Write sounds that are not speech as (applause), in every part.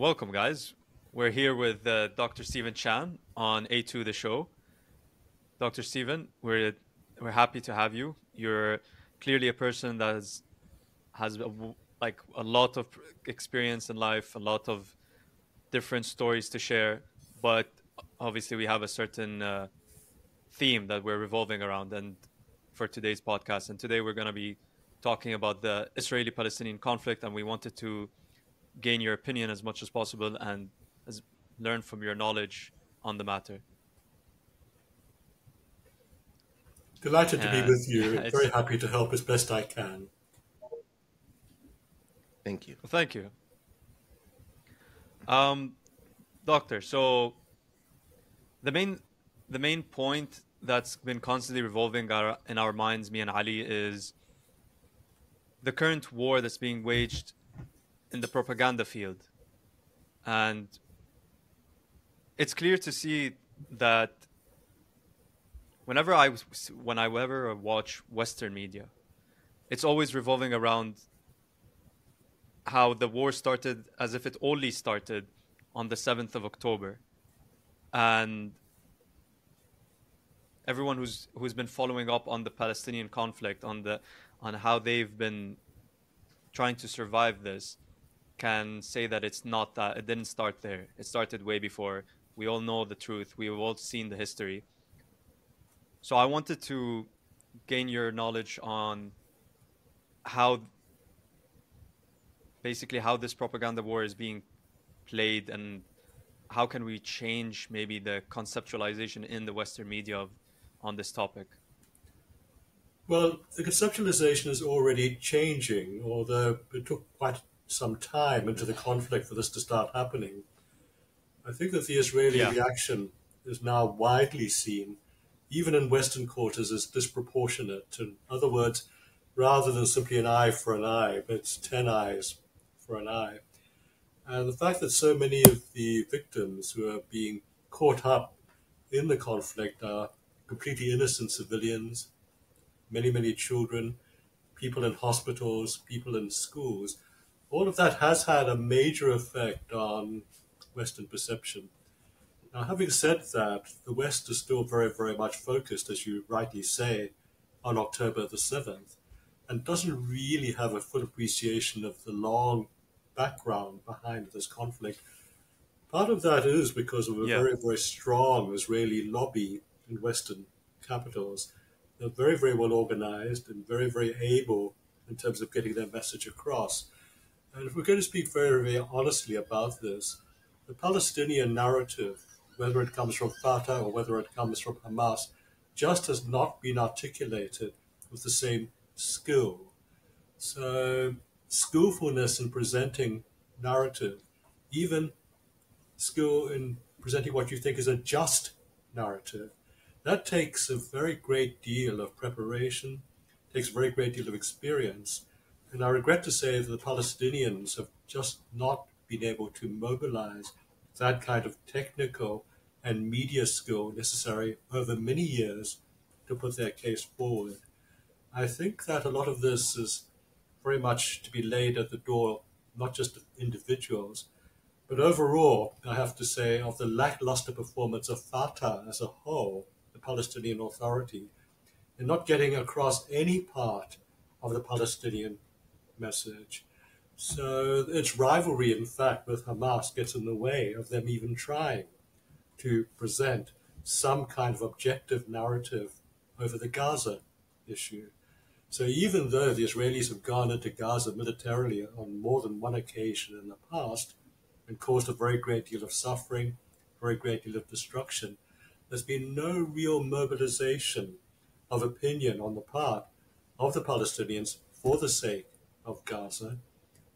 welcome, guys. We're here with uh, Dr. Stephen Chan on A2 The Show. Dr. Stephen, we're we're happy to have you. You're clearly a person that has has a, like a lot of experience in life, a lot of different stories to share, but obviously we have a certain uh, theme that we're revolving around and for today's podcast and today we're going to be talking about the Israeli-Palestinian conflict and we wanted to gain your opinion as much as possible and as, learn from your knowledge on the matter. Delighted to be with you. (laughs) Very happy to help as best I can. Thank you. Well, thank you. Um, doctor, so the main the main point that's been constantly revolving our, in our minds, me and Ali, is the current war that's being waged in the propaganda field. And it's clear to see that whenever I when I ever watch Western media, it's always revolving around how the war started as if it only started on the 7th of October. And everyone who's who's been following up on the Palestinian conflict, on the on how they've been trying to survive this, can say that it's not that it didn't start there. It started way before. We all know the truth. We've all seen the history. So I wanted to gain your knowledge on how basically how this propaganda war is being played and how can we change maybe the conceptualization in the western media of, on this topic well the conceptualization is already changing although it took quite some time into the conflict for this to start happening i think that the israeli yeah. reaction is now widely seen even in western quarters as disproportionate in other words rather than simply an eye for an eye it's 10 eyes for an eye. And the fact that so many of the victims who are being caught up in the conflict are completely innocent civilians, many, many children, people in hospitals, people in schools, all of that has had a major effect on Western perception. Now, having said that, the West is still very, very much focused, as you rightly say, on October the 7th, and doesn't really have a full appreciation of the long background behind this conflict. Part of that is because of a yeah. very, very strong Israeli lobby in Western capitals. They're very, very well organized and very, very able in terms of getting their message across. And if we're going to speak very, very honestly about this, the Palestinian narrative, whether it comes from Fatah or whether it comes from Hamas, just has not been articulated with the same skill. So skillfulness in presenting narrative, even skill in presenting what you think is a just narrative, that takes a very great deal of preparation, takes a very great deal of experience. And I regret to say that the Palestinians have just not been able to mobilize that kind of technical and media skill necessary over many years to put their case forward. I think that a lot of this is very much to be laid at the door, not just of individuals, but overall, I have to say, of the lackluster performance of Fatah as a whole, the Palestinian Authority, in not getting across any part of the Palestinian message. So its rivalry, in fact, with Hamas gets in the way of them even trying to present some kind of objective narrative over the Gaza issue. So even though the Israelis have gone into Gaza militarily on more than one occasion in the past and caused a very great deal of suffering, a very great deal of destruction, there's been no real mobilization of opinion on the part of the Palestinians for the sake of Gaza.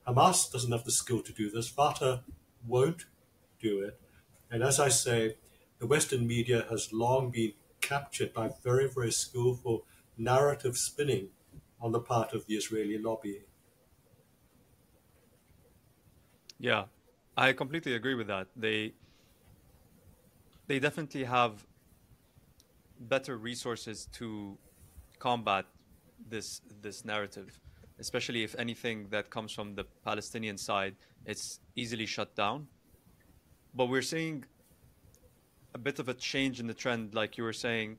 Hamas doesn't have the skill to do this. Fatah won't do it. And as I say, the Western media has long been captured by very, very skillful narrative spinning on the part of the Israeli lobby. Yeah, I completely agree with that. They they definitely have better resources to combat this this narrative. Especially if anything that comes from the Palestinian side, it's easily shut down. But we're seeing a bit of a change in the trend, like you were saying.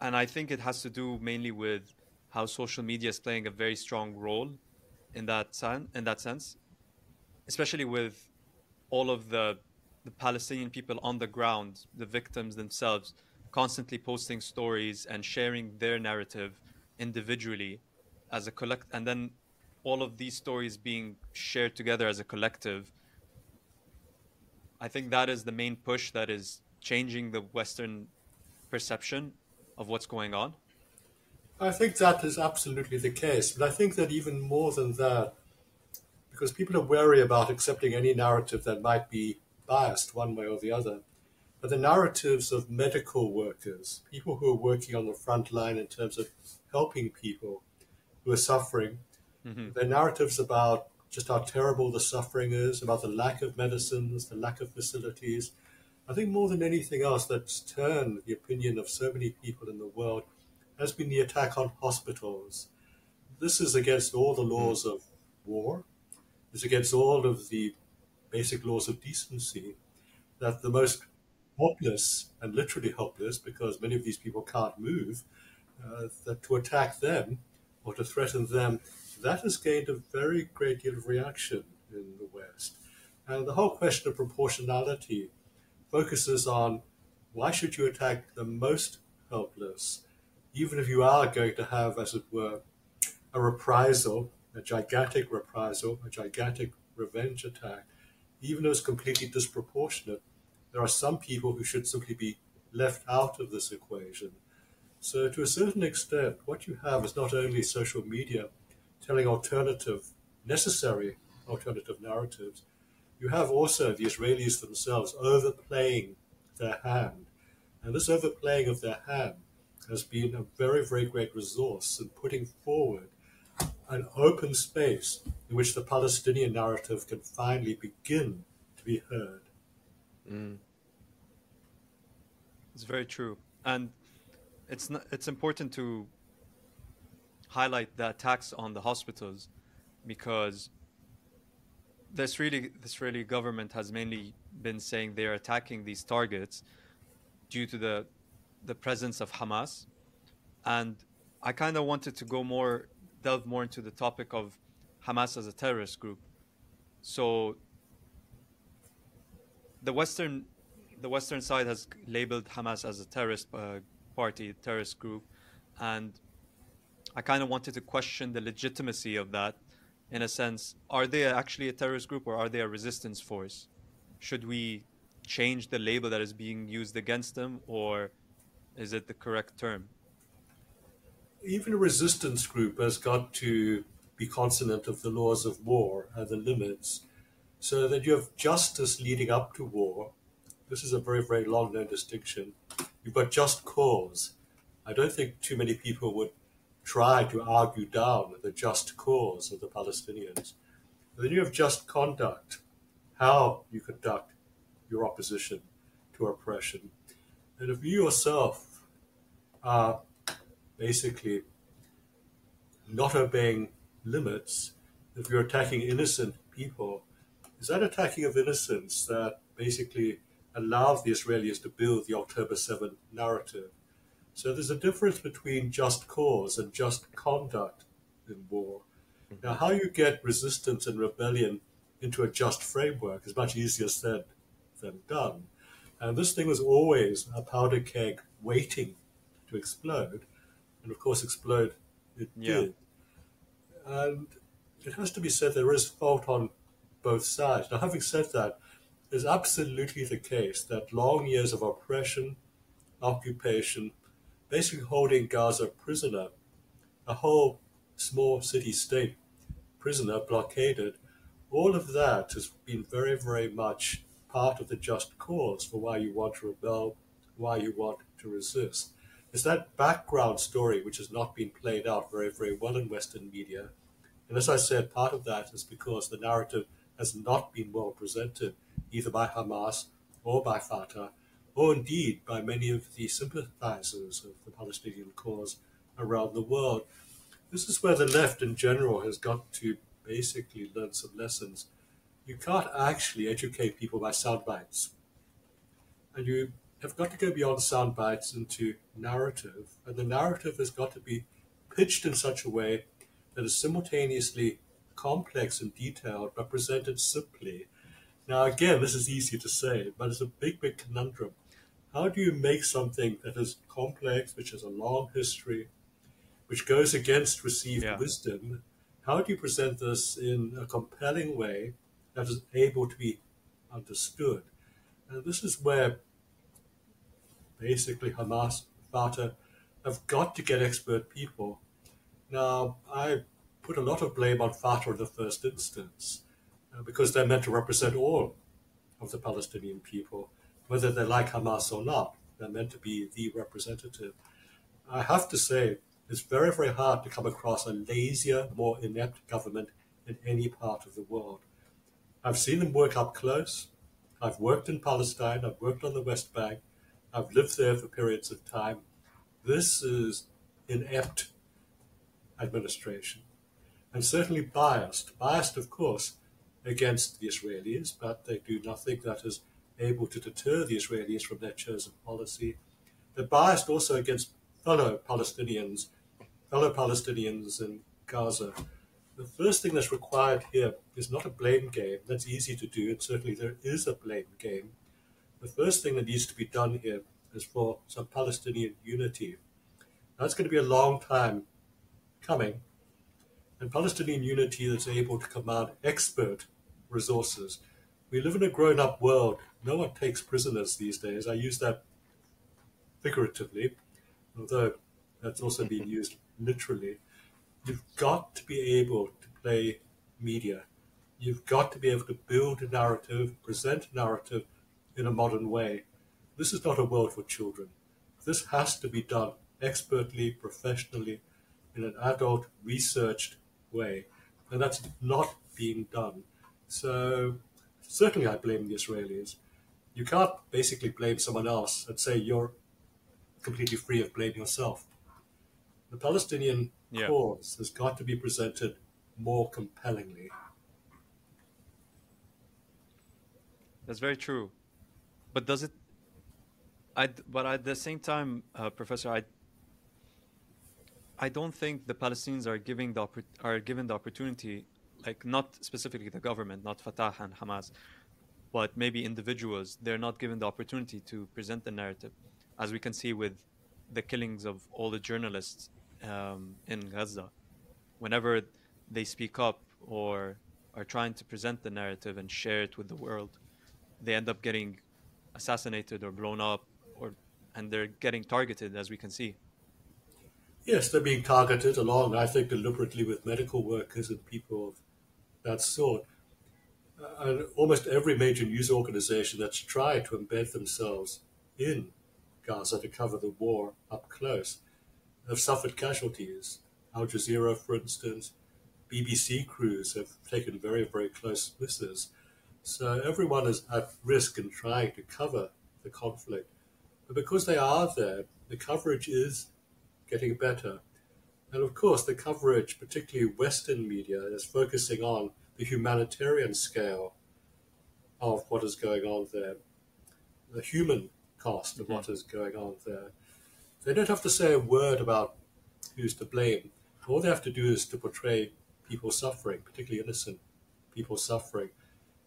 And I think it has to do mainly with how social media is playing a very strong role in that sen- in that sense, especially with all of the the Palestinian people on the ground, the victims themselves, constantly posting stories and sharing their narrative individually as a collect and then all of these stories being shared together as a collective i think that is the main push that is changing the western perception of what's going on. I think that is absolutely the case, but I think that even more than that, because people are wary about accepting any narrative that might be biased one way or the other, but the narratives of medical workers, people who are working on the front line in terms of helping people who are suffering, mm-hmm. their narratives about just how terrible the suffering is, about the lack of medicines, the lack of facilities. I think more than anything else, that's turned the opinion of so many people in the world has been the attack on hospitals. This is against all the laws of war. It's against all of the basic laws of decency. That the most helpless, and literally helpless, because many of these people can't move, uh, that to attack them or to threaten them, that has gained a very great deal of reaction in the West. And the whole question of proportionality focuses on why should you attack the most helpless even if you are going to have, as it were, a reprisal, a gigantic reprisal, a gigantic revenge attack, even though it's completely disproportionate, there are some people who should simply be left out of this equation. So, to a certain extent, what you have is not only social media telling alternative, necessary alternative narratives, you have also the Israelis themselves overplaying their hand. And this overplaying of their hand has been a very, very great resource in putting forward an open space in which the Palestinian narrative can finally begin to be heard. Mm. It's very true, and it's not, it's important to highlight the attacks on the hospitals because the Israeli the Israeli government has mainly been saying they are attacking these targets due to the the presence of Hamas, and I kind of wanted to go more delve more into the topic of Hamas as a terrorist group. So the Western the Western side has labeled Hamas as a terrorist uh, party, terrorist group, and I kind of wanted to question the legitimacy of that. In a sense, are they actually a terrorist group or are they a resistance force? Should we change the label that is being used against them, or is it the correct term? Even a resistance group has got to be consonant of the laws of war and the limits, so that you have justice leading up to war. This is a very, very long known distinction. You've got just cause. I don't think too many people would try to argue down the just cause of the Palestinians. Then you have just conduct, how you conduct your opposition to oppression. And if you yourself are basically not obeying limits, if you're attacking innocent people, is that attacking of innocence that basically allowed the Israelis to build the October 7 narrative? So there's a difference between just cause and just conduct in war. Now, how you get resistance and rebellion into a just framework is much easier said than done. And this thing was always a powder keg waiting to explode, and of course, explode it yeah. did. And it has to be said there is fault on both sides. Now, having said that, it's absolutely the case that long years of oppression, occupation, basically holding Gaza prisoner, a whole small city state prisoner, blockaded, all of that has been very, very much part of the just cause for why you want to rebel, why you want to resist is that background story which has not been played out very, very well in Western media. And as I said, part of that is because the narrative has not been well presented, either by Hamas or by Fatah, or indeed by many of the sympathizers of the Palestinian cause around the world. This is where the left in general has got to basically learn some lessons. You can't actually educate people by sound bites. And you have got to go beyond sound bites into narrative. And the narrative has got to be pitched in such a way that is simultaneously complex and detailed, but presented simply. Now, again, this is easy to say, but it's a big, big conundrum. How do you make something that is complex, which has a long history, which goes against received Yeah. wisdom? How do you present this in a compelling way that is able to be understood? And this is where basically Hamas, Fatah, have got to get expert people. Now, I put a lot of blame on Fatah in the first instance uh, because they're meant to represent all of the Palestinian people, whether they like Hamas or not. They're meant to be the representative. I have to say, it's very, very hard to come across a lazier, more inept government in any part of the world. I've seen them work up close. I've worked in Palestine. I've worked on the West Bank. I've lived there for periods of time. This is inept administration and certainly biased. Biased, of course, against the Israelis, but they do nothing that is able to deter the Israelis from their chosen policy. They're biased also against fellow Palestinians, fellow Palestinians in Gaza. The first thing that's required here is not a blame game. That's easy to do, and certainly there is a blame game. The first thing that needs to be done here is for some Palestinian unity. That's going to be a long time coming, and Palestinian unity that's able to command expert resources. We live in a grown up world. No one takes prisoners these days. I use that figuratively, although that's also being (laughs) used literally. You've got to be able to play media. You've got to be able to build a narrative, present a narrative in a modern way. This is not a world for children. This has to be done expertly, professionally, in an adult, researched way. And that's not being done. So, certainly, I blame the Israelis. You can't basically blame someone else and say you're completely free of blame yourself. The Palestinian Yeah. cause has got to be presented more compellingly. That's very true. But does it? I but at the same time, uh, Professor, I I don't think the Palestinians are giving the are given the opportunity, like not specifically the government, not Fatah and Hamas, but maybe individuals. They're not given the opportunity to present the narrative, as we can see with the killings of all the journalists um, in Gaza. Whenever they speak up or are trying to present the narrative and share it with the world, they end up getting assassinated or blown up, or and they're getting targeted, as we can see. Yes, they're being targeted along, I think, deliberately with medical workers and people of that sort. Uh, and almost every major news organization that's tried to embed themselves in Gaza to cover the war up close have suffered casualties. Al Jazeera, for instance, BBC crews have taken very, very close misses. So everyone is at risk in trying to cover the conflict. But because they are there, the coverage is getting better. And of course, the coverage, particularly Western media, is focusing on the humanitarian scale of what is going on there, the human cost of what mm-hmm. is going on there. They don't have to say a word about who's to blame. All they have to do is to portray people suffering, particularly innocent people suffering.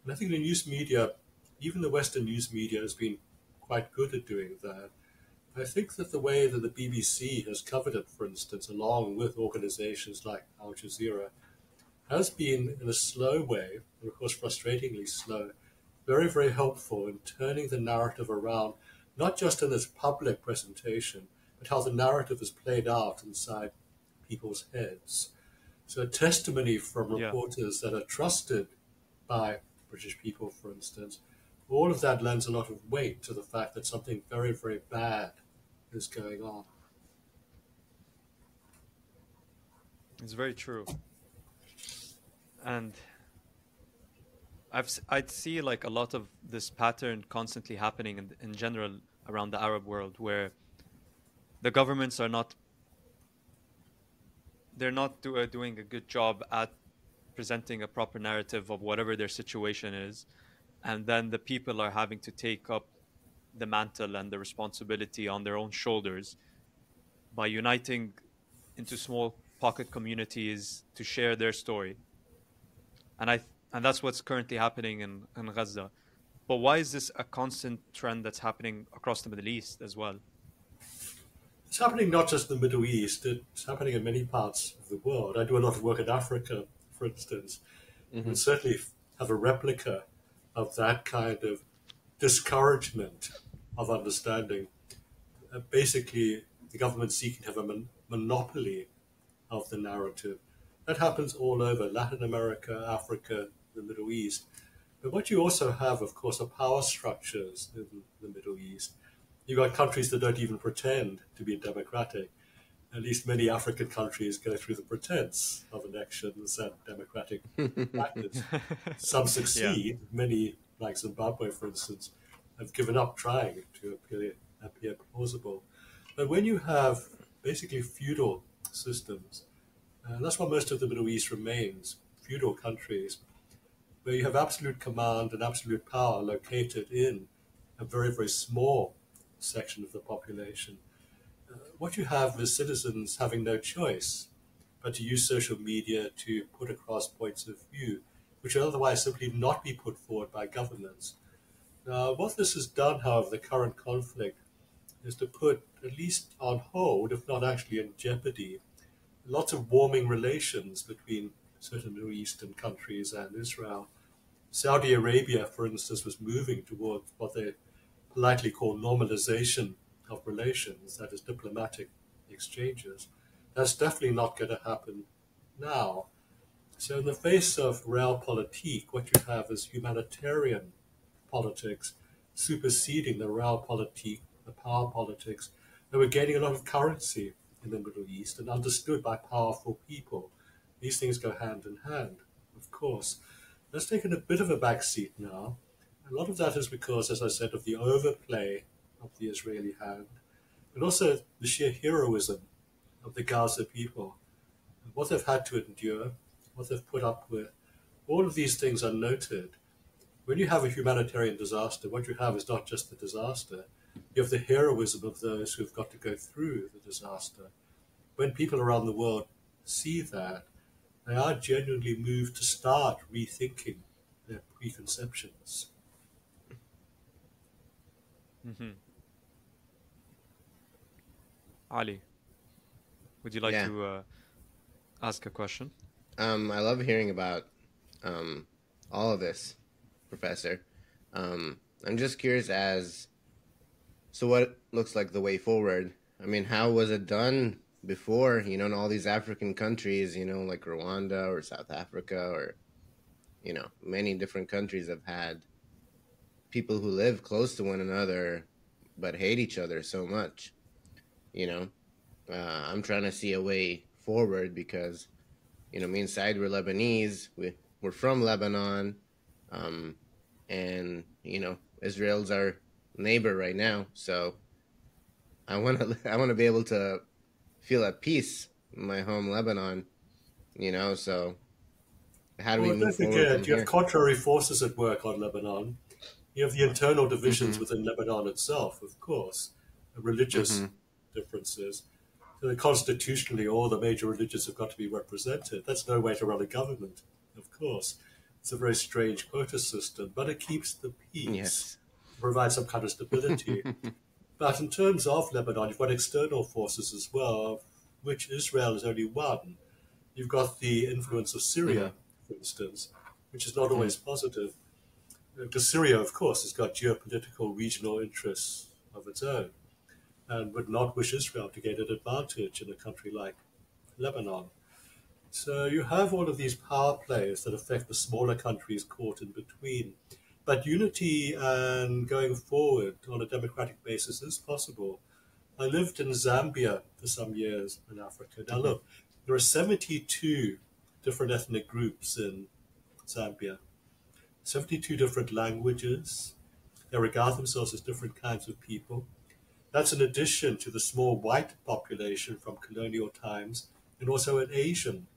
And I think the news media, even the Western news media, has been quite good at doing that. I think that the way that the BBC has covered it, for instance, along with organizations like Al Jazeera, has been in a slow way, and of course frustratingly slow, very, very helpful in turning the narrative around, not just in its public presentation, but how the narrative is played out inside people's heads. So, a testimony from Yeah. reporters that are trusted by British people, for instance, all of that lends a lot of weight to the fact that something very, very bad is going on. It's very true. And I've I'd see like a lot of this pattern constantly happening in, in general around the Arab world where the governments are not they're not do, uh, doing a good job at presenting a proper narrative of whatever their situation is, and then the people are having to take up the mantle and the responsibility on their own shoulders by uniting into small pocket communities to share their story. And I and that's what's currently happening in, in Gaza. But why is this a constant trend that's happening across the Middle East as well? It's happening not just in the Middle East, it's happening in many parts of the world. I do a lot of work in Africa, for instance, mm-hmm. and certainly have a replica of that kind of discouragement of understanding. Uh, basically, the government seeking to have a mon- monopoly of the narrative. That happens all over Latin America, Africa, the Middle East. But what you also have, of course, are power structures in the Middle East. You've got countries that don't even pretend to be democratic. At least many African countries go through the pretense of elections and democratic (laughs) practice. Some succeed. Yeah. Many, like Zimbabwe, for instance, have given up trying to appear, appear plausible. But when you have basically feudal systems, and that's what most of the Middle East remains feudal countries, where you have absolute command and absolute power located in a very, very small section of the population. Uh, what you have is citizens having no choice but to use social media to put across points of view, which would otherwise simply not be put forward by governments. Now, what this has done, however, the current conflict, is to put at least on hold, if not actually in jeopardy, lots of warming relations between certain Middle Eastern countries and Israel. Saudi Arabia, for instance, was moving towards what they politely call normalization of relations, that is, diplomatic exchanges. That's definitely not going to happen now. So, in the face of realpolitik, what you have is humanitarian politics superseding the realpolitik, the power politics. And we're gaining a lot of currency in the Middle East and understood by powerful people. These things go hand in hand, of course. That's taken a bit of a backseat now. A lot of that is because, as I said, of the overplay of the Israeli hand, but also the sheer heroism of the Gaza people, what they've had to endure, what they've put up with. All of these things are noted when you have a humanitarian disaster, what you have is not just the disaster, you have the heroism of those who've got to go through the disaster. When people around the world see that, they are genuinely moved to start rethinking their preconceptions. Mm-hmm. Ali, would you like yeah. to uh, ask a question? Um, I love hearing about um, all of this professor. Um, I'm just curious as so what looks like the way forward. I mean, how was it done before? You know, in all these African countries, you know, like Rwanda or South Africa or you know, many different countries have had people who live close to one another but hate each other so much. You know, uh, I'm trying to see a way forward because, you know, me and Said we're Lebanese. We we're from Lebanon. Um, and you know Israel's our neighbor right now, so I want to (laughs) I want to be able to feel at peace in my home Lebanon, you know. So how do well, we move don't forget, you here? have contrary forces at work on Lebanon. You have the internal divisions mm-hmm. within Lebanon itself, of course, religious mm-hmm. differences. Constitutionally, all the major religions have got to be represented. That's no way to run a government, of course. It's a very strange quota system, but it keeps the peace, yes. provides some kind of stability. (laughs) but in terms of Lebanon, you've got external forces as well, which Israel is only one. You've got the influence of Syria, mm-hmm. for instance, which is not mm-hmm. always positive. Because Syria, of course, has got geopolitical regional interests of its own and would not wish Israel to gain an advantage in a country like Lebanon. So you have all of these power plays that affect the smaller countries caught in between. But unity and going forward on a democratic basis is possible. I lived in Zambia for some years in Africa. Now, look, there are 72 different ethnic groups in Zambia, 72 different languages. They regard themselves as different kinds of people. That's an addition to the small white population from colonial times and also an Asian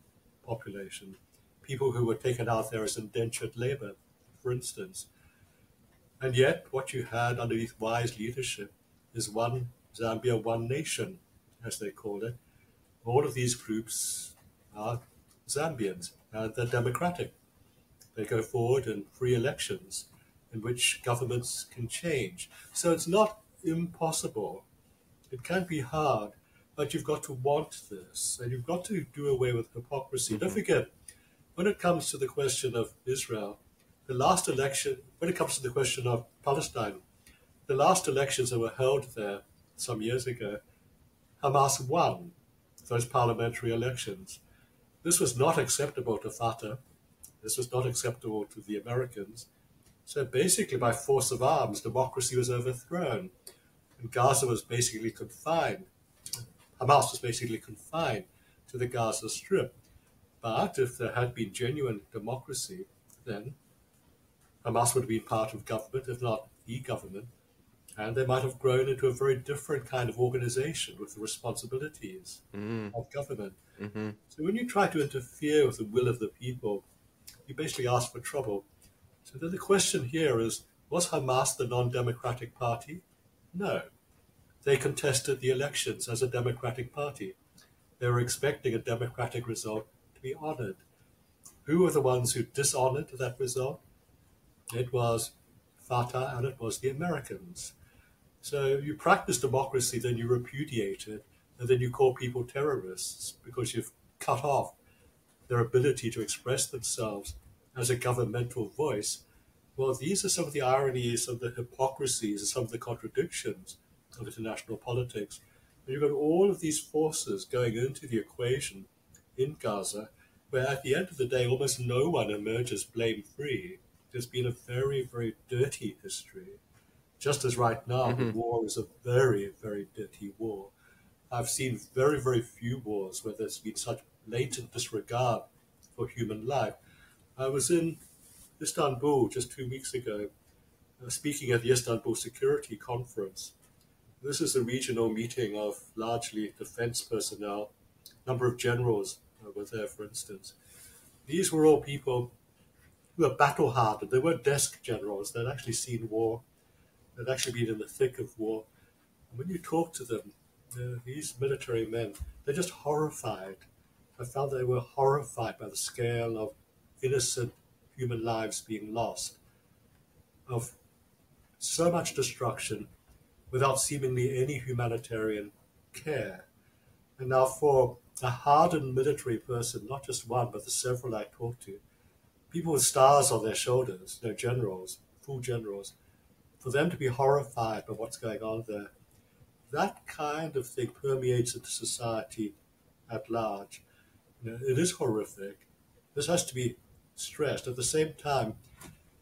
population, people who were taken out there as indentured labor, for instance. And yet, what you had underneath wise leadership is one Zambia, one nation, as they call it. All of these groups are Zambians, and they're democratic. They go forward in free elections in which governments can change. So it's not impossible. It can't be hard, but you've got to want this, and you've got to do away with hypocrisy. Mm-hmm. Don't forget, when it comes to the question of Israel, the last election, when it comes to the question of Palestine, the last elections that were held there some years ago, Hamas won those parliamentary elections. This was not acceptable to Fatah. This was not acceptable to the Americans. So basically, by force of arms, democracy was overthrown. And Gaza was basically confined. Hamas was basically confined to the Gaza Strip. But if there had been genuine democracy, then Hamas would have been part of government, if not the government, and they might have grown into a very different kind of organization with the responsibilities mm. of government. Mm-hmm. So when you try to interfere with the will of the people, you basically ask for trouble. So then the question here is was Hamas the non democratic party? No. They contested the elections as a democratic party. They were expecting a democratic result to be honored. Who were the ones who dishonored that result? It was Fatah and it was the Americans. So you practice democracy, then you repudiate it, and then you call people terrorists because you've cut off their ability to express themselves as a governmental voice. Well, these are some of the ironies of the hypocrisies and some of the contradictions of international politics. And you've got all of these forces going into the equation in Gaza, where at the end of the day, almost no one emerges blame free. There's been a very, very dirty history just as right now, mm-hmm. the war is a very, very dirty war. I've seen very, very few wars where there's been such blatant disregard for human life. I was in Istanbul just two weeks ago, uh, speaking at the Istanbul Security Conference. This is a regional meeting of largely defense personnel. A number of generals were there, for instance. These were all people who were battle hardened. They weren't desk generals, they'd actually seen war they'd actually been in the thick of war. And when you talk to them, uh, these military men, they're just horrified. I found they were horrified by the scale of innocent human lives being lost, of so much destruction without seemingly any humanitarian care. And now, for a hardened military person, not just one, but the several I talked to, people with stars on their shoulders, know, generals, full generals, for them to be horrified by what's going on there, that kind of thing permeates into society at large. You know, it is horrific. This has to be stressed. At the same time,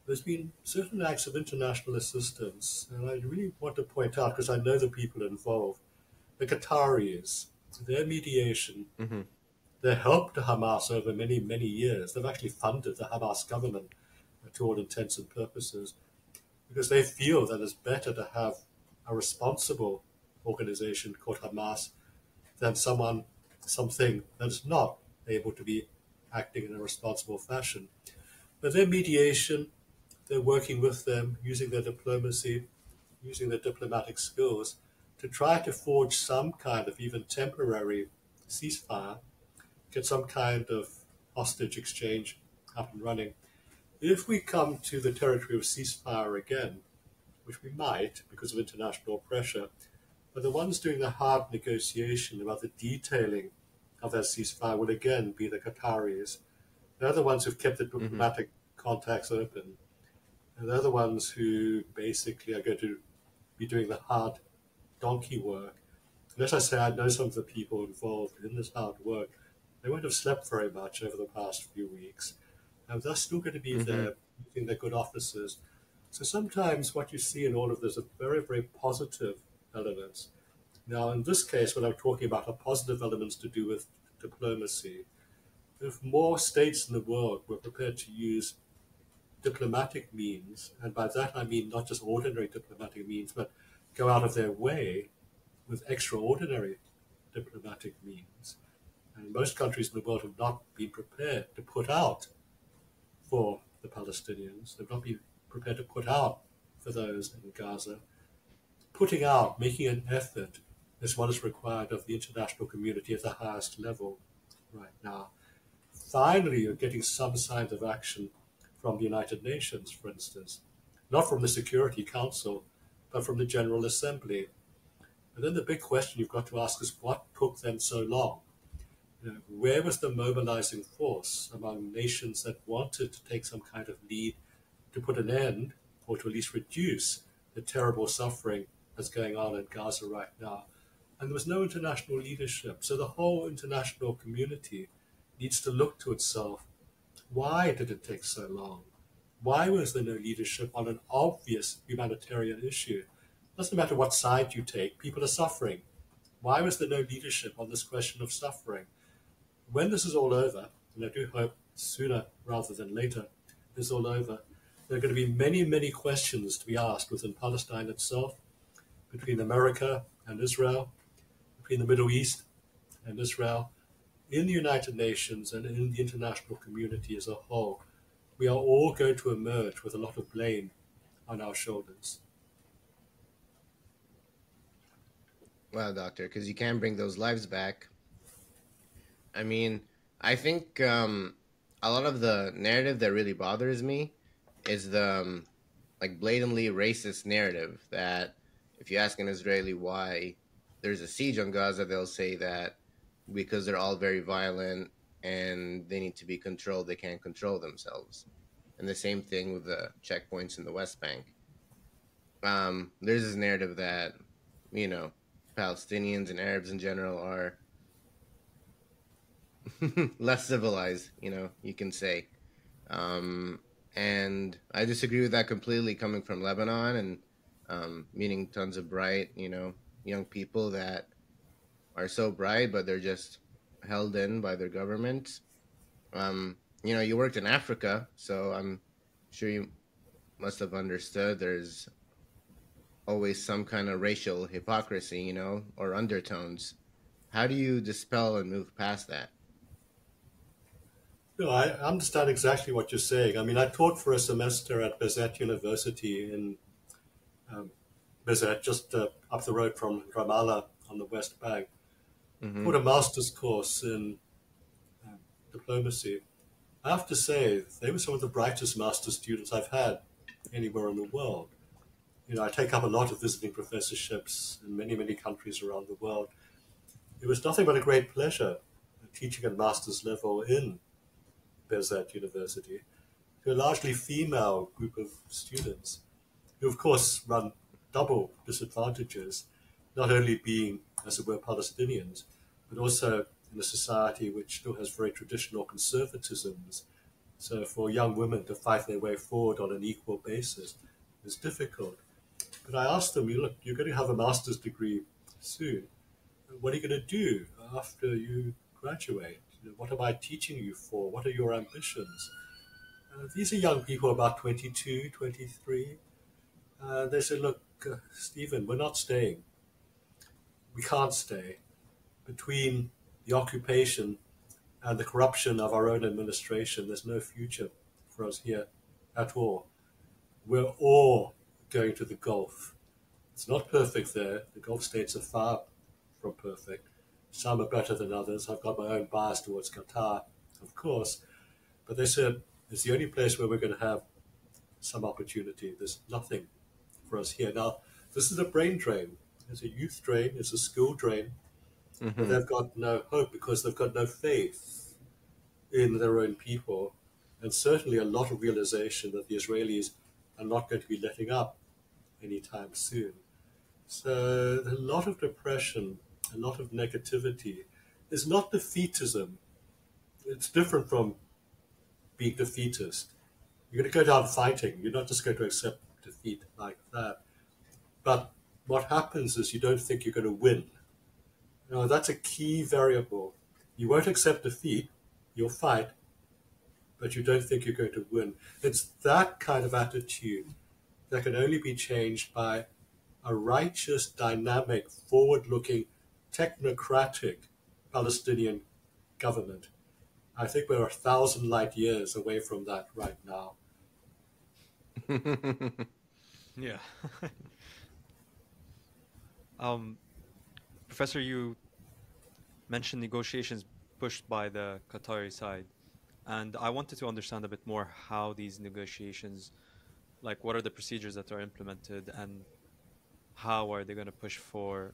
there's been certain acts of international assistance, and I really want to point out because I know the people involved. The Qataris, their mediation, mm-hmm. their help to Hamas over many, many years, they've actually funded the Hamas government to all intents and purposes because they feel that it's better to have a responsible organization called Hamas than someone, something that is not able to be acting in a responsible fashion. But their mediation, they're working with them, using their diplomacy, using their diplomatic skills to try to forge some kind of even temporary ceasefire, get some kind of hostage exchange up and running. If we come to the territory of ceasefire again, which we might because of international pressure, but the ones doing the hard negotiation about the detailing of that ceasefire will again be the Qataris. They're the ones who've kept the mm-hmm. diplomatic mm-hmm. contacts open. They're the ones who basically are going to be doing the hard donkey work. And as I say, I know some of the people involved in this hard work. They won't have slept very much over the past few weeks and they're still going to be mm-hmm. there using their good offices. So sometimes what you see in all of this are very, very positive elements. Now, in this case, what I'm talking about are positive elements to do with diplomacy, if more states in the world were prepared to use diplomatic means, and by that I mean not just ordinary diplomatic means, but go out of their way with extraordinary diplomatic means, And most countries in the world have not been prepared to put out for the Palestinians. They've not been prepared to put out for those in Gaza. Putting out, making an effort is what is required of the international community at the highest level right now. Finally, you're getting some signs of action from the United Nations, for instance, not from the Security Council, but from the General Assembly. And then the big question you've got to ask is what took them so long? You know, where was the mobilizing force among nations that wanted to take some kind of lead to put an end or to at least reduce the terrible suffering that's going on in Gaza right now? And there was no international leadership. So the whole international community needs to look to itself. Why did it take so long? Why was there no leadership on an obvious humanitarian issue? Doesn't matter what side you take, people are suffering. Why was there no leadership on this question of suffering? When this is all over, and I do hope sooner rather than later, this is all over, there are going to be many, many questions to be asked within Palestine itself, between America and Israel, between the Middle East and Israel, in the United Nations and in the international community as a whole. We are all going to emerge with a lot of blame on our shoulders. Well, doctor, because you can bring those lives back. I mean, I think um, a lot of the narrative that really bothers me is the um, like blatantly racist narrative that if you ask an Israeli why there's a siege on Gaza, they'll say that because they're all very violent and they need to be controlled, they can't control themselves. And the same thing with the checkpoints in the West Bank. Um, there's this narrative that, you know, Palestinians and Arabs in general are (laughs) less civilized, you know, you can say. Um, and I disagree with that completely coming from Lebanon and um, meeting tons of bright, you know, young people that are so bright, but they're just held in by their government. Um, you know, you worked in Africa, so I'm sure you must have understood there's always some kind of racial hypocrisy, you know, or undertones. How do you dispel and move past that? No, I understand exactly what you're saying. I mean, I taught for a semester at Birzeit University in um, just uh, up the road from Ramallah on the West Bank. Mm-hmm. A master's course in uh, diplomacy. I have to say, they were some of the brightest master's students I've had anywhere in the world you know, I take up a lot of visiting professorships in many, many countries around the world. It was nothing but a great pleasure teaching at master's level in Birzeit University to a largely female group of students who, of course, run double disadvantages, not only being, as it were, Palestinians, but also in a society which still has very traditional conservatisms. So for young women to fight their way forward on an equal basis is difficult. But I asked them, look, you're going to have a master's degree soon. What are you going to do after you graduate? What am I teaching you for? What are your ambitions? Uh, these are young people, about 22, 23. Uh, they said, look, uh, Stephen, we're not staying. We can't stay. Between the occupation and the corruption of our own administration, there's no future for us here at all. We're all going to the Gulf. It's not perfect there. The Gulf states are far from perfect. Some are better than others. I've got my own bias towards Qatar, of course. But they said it's the only place where we're going to have some opportunity. There's nothing for us here. Now, this is a brain drain. It's a youth drain. It's a school drain. Mm-hmm. They've got no hope because they've got no faith in their own people. And certainly a lot of realization that the Israelis are not going to be letting up anytime soon. So a lot of depression, a lot of negativity is not defeatism. It's different from being defeatist. You're going to go down fighting. You're not just going to accept defeat like that. But what happens is you don't think you're going to win. Now, that's a key variable. You won't accept defeat. You'll fight, but you don't think you're going to win. It's that kind of attitude that can only be changed by a righteous, dynamic, forward looking, technocratic Palestinian government. I think we're a thousand light years away from that right now. (laughs) yeah. (laughs) um, Professor, you mentioned negotiations pushed by the Qatari side, and I wanted to understand a bit more how these negotiations, like what are the procedures that are implemented, and how are they going to push for,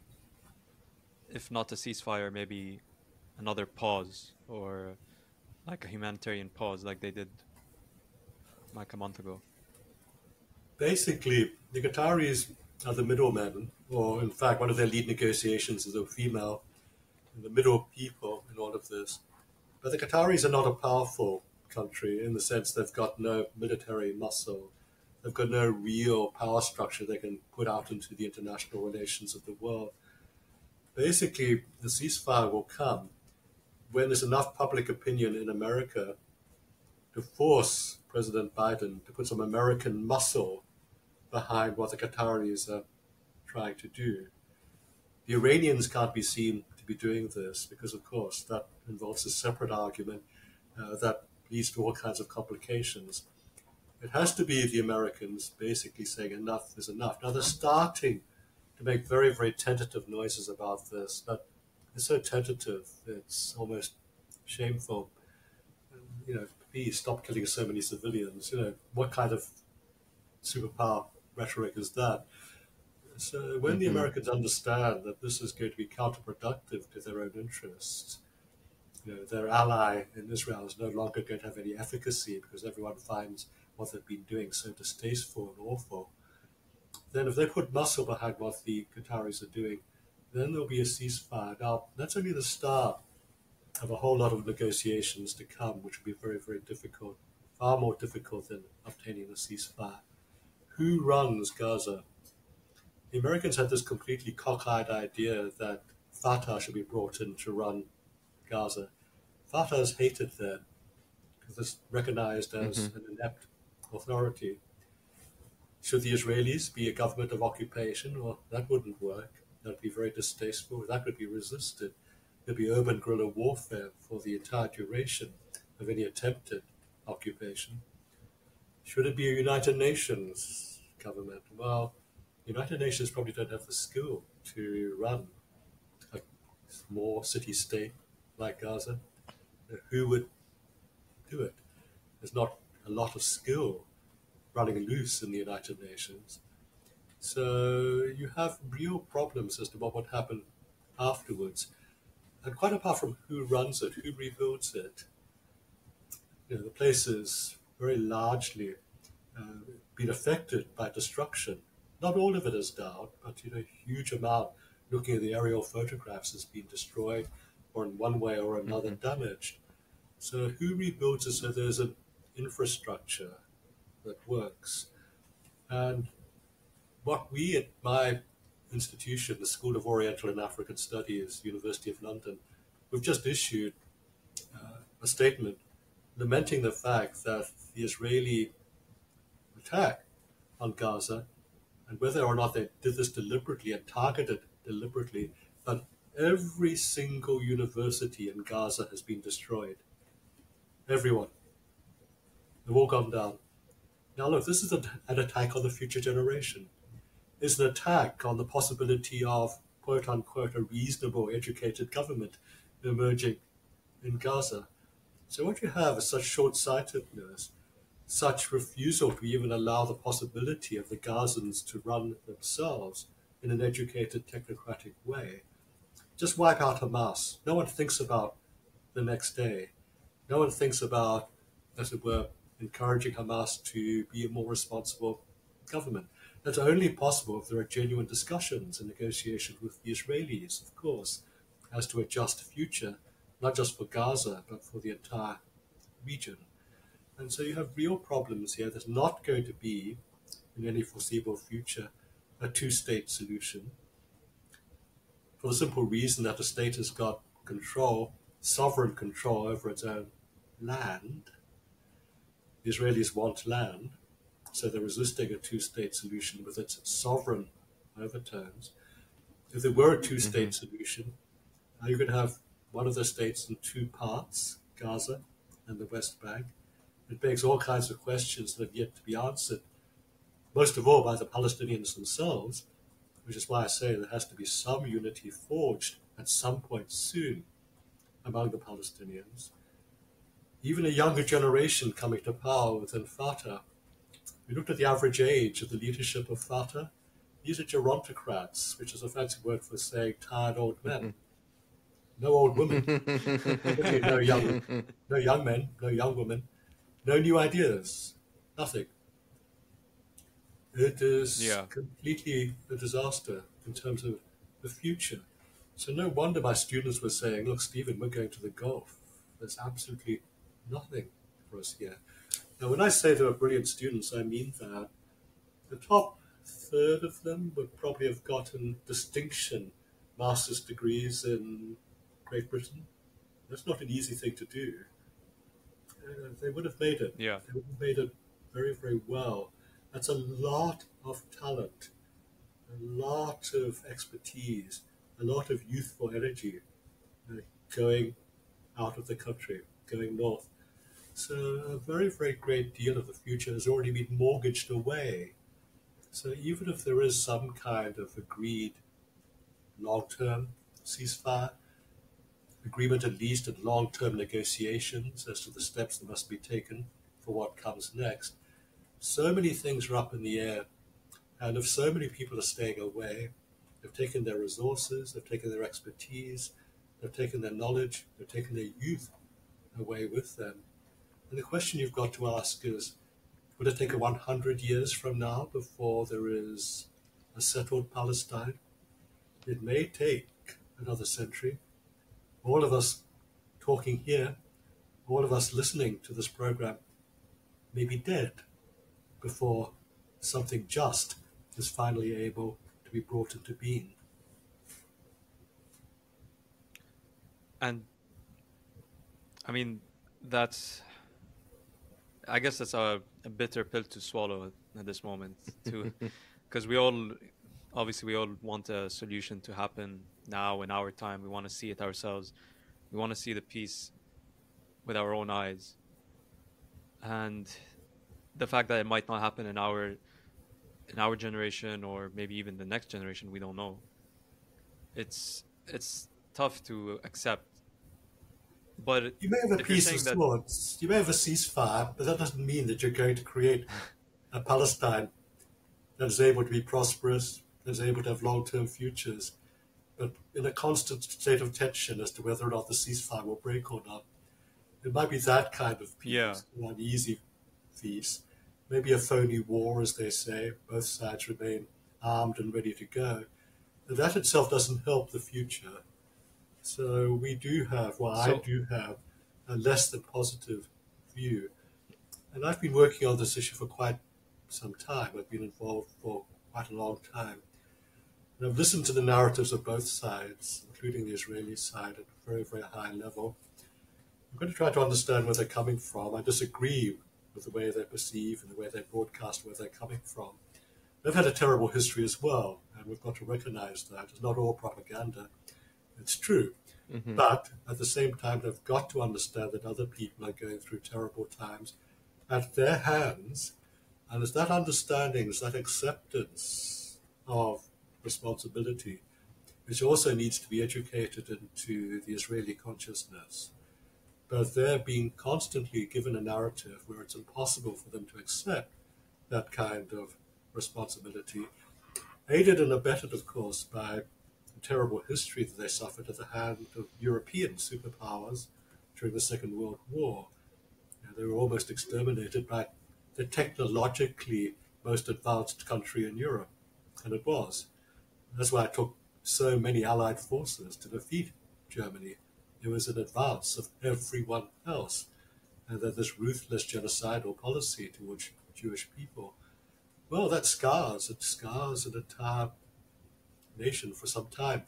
if not a ceasefire, maybe another pause or like a humanitarian pause, like they did like a month ago. Basically, the Qataris are the middlemen, or in fact, one of their lead negotiations is a female, the middle people in all of this. But the Qataris are not a powerful country in the sense they've got no military muscle. They've got no real power structure they can put out into the international relations of the world. Basically, the ceasefire will come when there's enough public opinion in America to force President Biden to put some American muscle behind what the Qataris are trying to do. The Iranians can't be seen to be doing this because, of course, that involves a separate argument uh, that leads to all kinds of complications. It has to be the Americans basically saying enough is enough. Now they're starting to make very, very tentative noises about this, but it's so tentative, it's almost shameful. You know, please stop killing so many civilians. You know, what kind of superpower rhetoric is that? So when mm-hmm. the Americans understand that this is going to be counterproductive to their own interests, you know, their ally in Israel is no longer going to have any efficacy because everyone finds what they've been doing so distasteful and awful. Then if they put muscle behind what the Qataris are doing, then there'll be a ceasefire. Now, that's only the start of a whole lot of negotiations to come, which will be very, very difficult, far more difficult than obtaining a ceasefire. Who runs Gaza? The Americans had this completely cockeyed idea that Fatah should be brought in to run Gaza. Fatah is hated there because it's recognized as mm-hmm. an inept authority. Should the Israelis be a government of occupation? Well, that wouldn't work. That would be very distasteful. That would be resisted. There'd be urban guerrilla warfare for the entire duration of any attempted occupation. Should it be a United Nations government? Well, United Nations probably don't have the skill to run a small city state like Gaza. Who would do it? There's not a lot of skill running loose in the United Nations. So you have real problems as to what would happen afterwards. And quite apart from who runs it, who rebuilds it, you know, the place is very largely uh, been affected by destruction. Not all of it is down, but you know, a huge amount, looking at the aerial photographs, has been destroyed or in one way or another mm-hmm. damaged. So who rebuilds it so there's an infrastructure that works? And what we at my institution, the School of Oriental and African Studies, University of London, we've just issued uh, a statement lamenting the fact that the Israeli attack on Gaza, and whether or not they did this deliberately and targeted deliberately, but every single university in Gaza has been destroyed. Everyone. They've all gone down. Now, look, this is an attack on the future generation It's an attack on the possibility of quote unquote a reasonable educated government emerging in Gaza. So what you have is such short sightedness, such refusal to even allow the possibility of the Gazans to run themselves in an educated technocratic way. Just wipe out Hamas. No one thinks about the next day. No one thinks about, as it were, encouraging Hamas to be a more responsible government. That's only possible if there are genuine discussions and negotiations with the Israelis, of course, as to a just future, not just for Gaza, but for the entire region. And so you have real problems here. There's not going to be, in any foreseeable future, a two state solution for the simple reason that the state has got control, sovereign control over its own land. The Israelis want land, so they're resisting a two state solution with its sovereign overtones. If there were a two state mm-hmm. solution, you could have one of the states in two parts, Gaza and the West Bank. It begs all kinds of questions that have yet to be answered, most of all by the Palestinians themselves, which is why I say there has to be some unity forged at some point soon among the Palestinians. Even a younger generation coming to power within Fatah. We looked at the average age of the leadership of Fatah. These are gerontocrats, which is a fancy word for saying tired old men. (laughs) No old women. (laughs) no young, no young men, no young women, no new ideas, nothing. It is Yeah. completely a disaster in terms of the future. So no wonder my students were saying, "Look, Stephen, we're going to the Gulf. There's absolutely nothing for us here." Now, when I say they were brilliant students, I mean that the top third of them would probably have gotten distinction master's degrees in Great Britain. That's not an easy thing to do. They would have made it. Yeah. They would have made it very, very well. That's a lot of talent, a lot of expertise, a lot of youthful energy uh, going out of the country, going north. So a very, very great deal of the future has already been mortgaged away. So even if there is some kind of agreed long-term ceasefire, agreement at least in long-term negotiations as to the steps that must be taken for what comes next, so many things are up in the air. And if so many people are staying away, they've taken their resources, they've taken their expertise, they've taken their knowledge, they've taken their youth away with them. And the question you've got to ask is will it take 100 years from now before there is a settled Palestine? It may take another century. All of us talking here, all of us listening to this program, may be dead before something just is finally able to be brought into being. And I mean, that's, I guess that's a, a bitter pill to swallow at, at this moment, too. (laughs) Because we all, obviously, we all want a solution to happen now in our time. We want to see it ourselves. We want to see the peace with our own eyes. And the fact that it might not happen in our in our generation or maybe even the next generation, we don't know. It's it's tough to accept. But You may have a peace of that- sorts, you may have a ceasefire, but that doesn't mean that you're going to create a Palestine that is able to be prosperous, that is able to have long term futures, but in a constant state of tension as to whether or not the ceasefire will break or not. It might be that kind of peace, Yeah. an uneasy peace. Maybe a phony war, as they say. Both sides remain armed and ready to go. But that itself doesn't help the future. So we do have, well, I do have a less than positive view. And I've been working on this issue for quite some time. I've been involved for quite a long time. And I've listened to the narratives of both sides, including the Israeli side, at a very, very high level. I'm going to try to understand where they're coming from. I disagree with the way they perceive and the way they broadcast where they're coming from. They've had a terrible history as well, and we've got to recognize that. It's not all propaganda. It's true. Mm-hmm. But at the same time, they've got to understand that other people are going through terrible times at their hands. And it's that understanding, it's that acceptance of responsibility, which also needs to be educated into the Israeli consciousness. But they're being constantly given a narrative where it's impossible for them to accept that kind of responsibility, aided and abetted, of course, by the terrible history that they suffered at the hand of European superpowers during the Second World War. They were almost exterminated by the technologically most advanced country in Europe, and it was. That's why it took so many Allied forces to defeat Germany. It was an advance of everyone else, and that this ruthless genocidal policy towards Jewish people, well, that scars. It scars an entire nation for some time.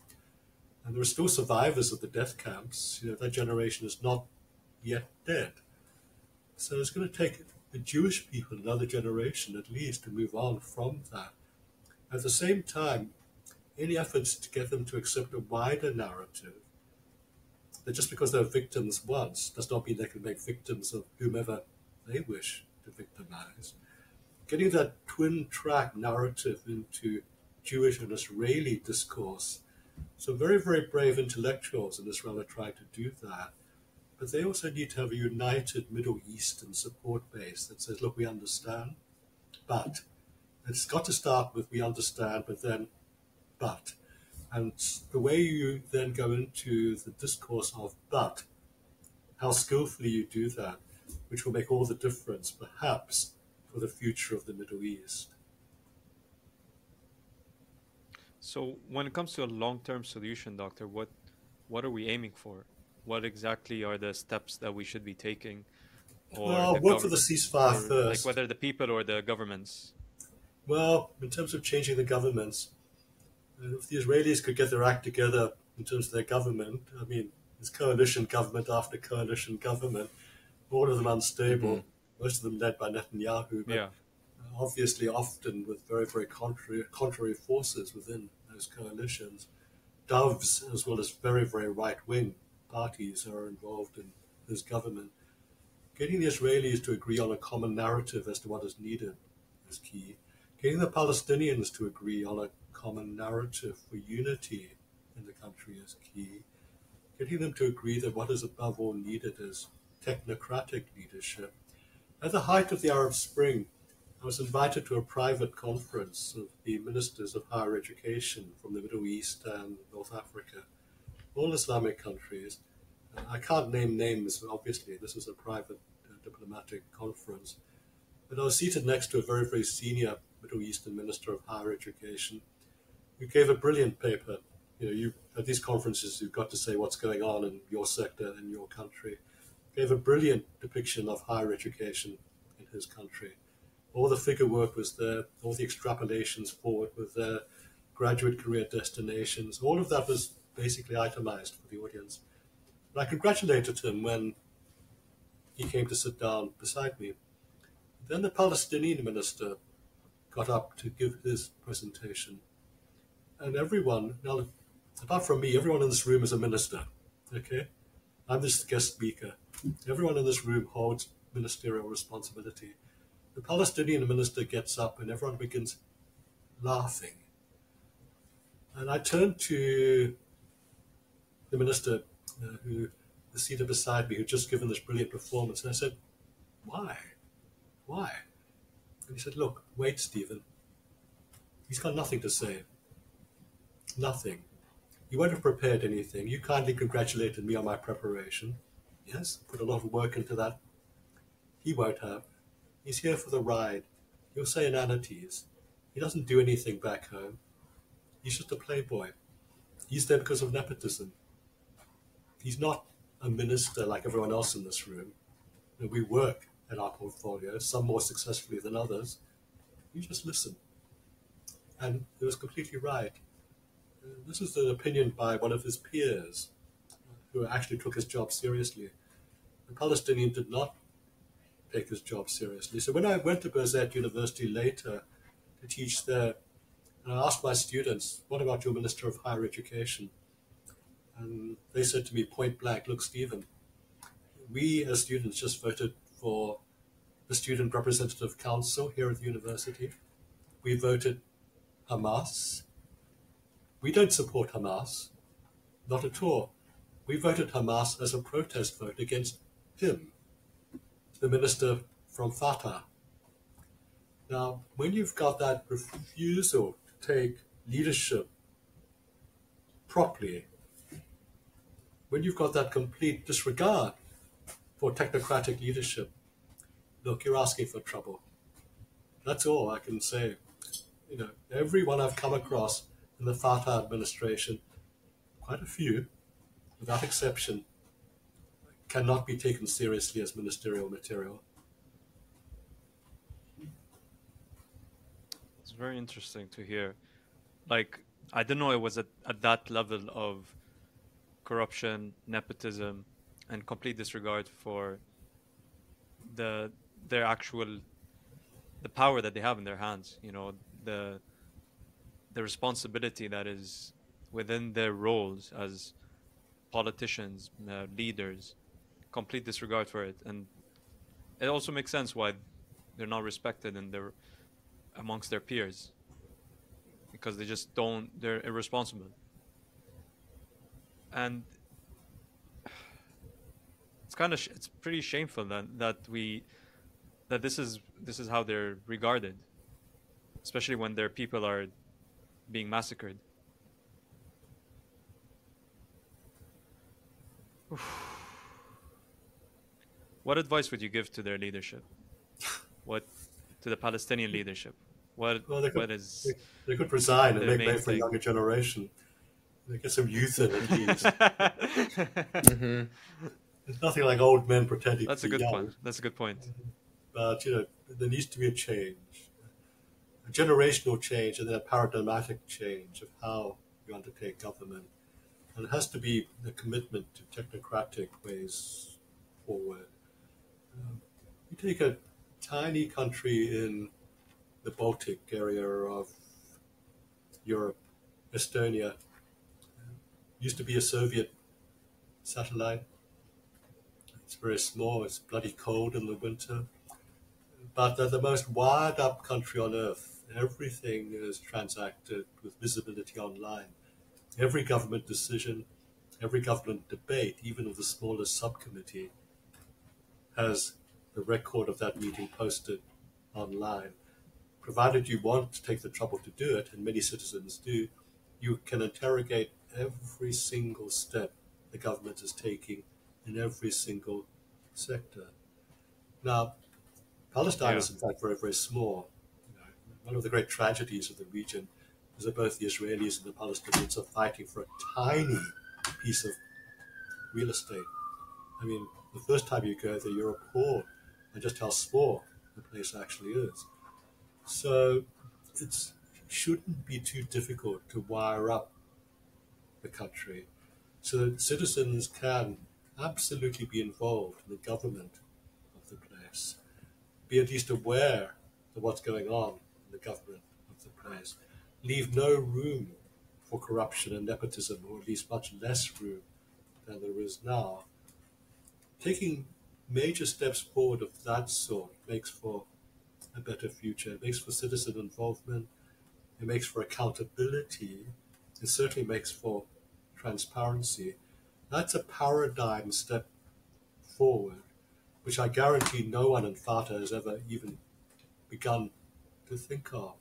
And there are still survivors of the death camps. You know, that generation is not yet dead. So it's going to take the Jewish people another generation at least to move on from that. At the same time, any efforts to get them to accept a wider narrative that just because they're victims once does not mean they can make victims of whomever they wish to victimize. Getting that twin track narrative into Jewish and Israeli discourse. So, very, very brave intellectuals in Israel are trying to do that. But they also need to have a united Middle Eastern support base that says, look, we understand, but it's got to start with we understand, but then, but. And the way you then go into the discourse of but, how skillfully you do that, which will make all the difference, perhaps, for the future of the Middle East. So, when it comes to a long-term solution, doctor, what what are we aiming for? What exactly are the steps that we should be taking? Or well, work for the ceasefire first. Like whether the people or the governments. Well, in terms of changing the governments, if the Israelis could get their act together in terms of their government, I mean, it's coalition government after coalition government, all of them unstable, mm-hmm. most of them led by Netanyahu, but yeah. obviously often with very, very contrary, contrary forces within those coalitions. Doves, as well as very, very right wing parties, are involved in this government. Getting the Israelis to agree on a common narrative as to what is needed is key. Getting the Palestinians to agree on a common narrative for unity in the country is key. Getting them to agree that what is above all needed is technocratic leadership. At the height of the Arab Spring, I was invited to a private conference of the ministers of higher education from the Middle East and North Africa, all Islamic countries. I can't name names, obviously, this was a private uh, diplomatic conference. But I was seated next to a very, very senior Middle Eastern minister of higher education you gave a brilliant paper. You know, you at these conferences, you've got to say what's going on in your sector in your country. Gave a brilliant depiction of higher education in his country. All the figure work was there. All the extrapolations forward with their graduate career destinations. All of that was basically itemized for the audience. But I congratulated him when he came to sit down beside me. Then the Palestinian minister got up to give his presentation and everyone, now, apart from me, everyone in this room is a minister. Okay? I'm just guest speaker. Everyone in this room holds ministerial responsibility. The Palestinian minister gets up and everyone begins laughing. And I turned to the minister uh, who was seated beside me, who'd just given this brilliant performance, and I said, Why? Why? And he said, Look, wait, Stephen. He's got nothing to say. Nothing. You won't have prepared anything. You kindly congratulated me on my preparation. Yes, put a lot of work into that. He won't have. He's here for the ride. You'll say inanities. He doesn't do anything back home. He's just a playboy. He's there because of nepotism. He's not a minister like everyone else in this room. we work at our portfolio, some more successfully than others. You just listen. And he was completely right this is an opinion by one of his peers who actually took his job seriously. The Palestinian did not take his job seriously. So when I went to Birzeit University later to teach there, and I asked my students, what about your Minister of Higher Education? And they said to me point blank, look, Stephen, we as students just voted for the Student Representative Council here at the university. We voted Hamas we don't support Hamas, not at all. We voted Hamas as a protest vote against him, the minister from Fatah. Now, when you've got that refusal to take leadership properly, when you've got that complete disregard for technocratic leadership, look, you're asking for trouble. That's all I can say. You know, everyone I've come across in the Fatah administration, quite a few, without exception, cannot be taken seriously as ministerial material. It's very interesting to hear. Like, I didn't know it was at, at that level of corruption, nepotism, and complete disregard for the their actual the power that they have in their hands. You know, the the responsibility that is within their roles as politicians, uh, leaders, complete disregard for it, and it also makes sense why they're not respected and they're amongst their peers because they just don't. They're irresponsible, and it's kind of it's pretty shameful that that we that this is this is how they're regarded, especially when their people are being massacred. What advice would you give to their leadership? What to the Palestinian leadership? What Well, they could, what is they, they could resign and make way for a younger generation. They get some youth in at least. (laughs) hmm It's nothing like old men pretending That's to a be good young. point. That's a good point. But you know, there needs to be a change, generational change, and then a paradigmatic change of how you undertake government. And it has to be a commitment to technocratic ways forward. Um, you take a tiny country in the Baltic area of Europe, Estonia, used to be a Soviet satellite. It's very small. It's bloody cold in the winter but they're the most wired up country on earth. Everything is transacted with visibility online. Every government decision, every government debate, even of the smallest subcommittee, has the record of that meeting posted online. Provided you want to take the trouble to do it, and many citizens do, you can interrogate every single step the government is taking in every single sector. Now, Palestine Yeah. is in fact very, very small. One of the great tragedies of the region is that both the Israelis and the Palestinians are fighting for a tiny piece of real estate. I mean, the first time you go there, you're appalled at just how small the place actually is. So it shouldn't be too difficult to wire up the country so that citizens can absolutely be involved in the government of the place be at least aware of what's going on the government of the place. Leave no room for corruption and nepotism, or at least much less room than there is now. Taking major steps forward of that sort makes for a better future. It makes for citizen involvement. It makes for accountability. It certainly makes for transparency. That's a paradigm step forward which I guarantee no one in Fatah has ever even begun to think of.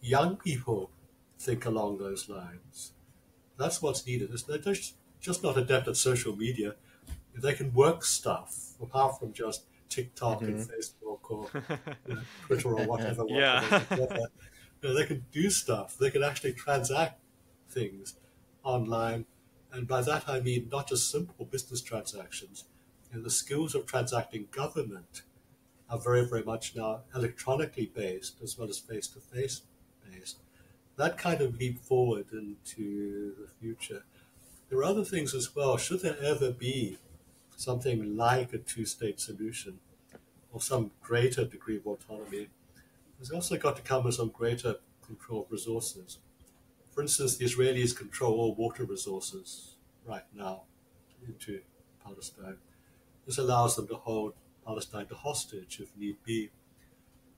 Young people think along those lines. That's what's needed. It's they're just, just not adept at social media. They can work stuff, apart from just TikTok and mm-hmm. Facebook or (laughs) you know, Twitter or whatever, Yeah. whatever, whatever, you know, they can do stuff. They can actually transact things online. And by that I mean not just simple business transactions, you know, the skills of transacting government are very, very much now electronically based as well as face to face based. That kind of leap forward into the future. There are other things as well. Should there ever be something like a two state solution or some greater degree of autonomy, there's also got to come with some greater control of resources. For instance, the Israelis control all water resources right now into Palestine. This allows them to hold Palestine to hostage if need be.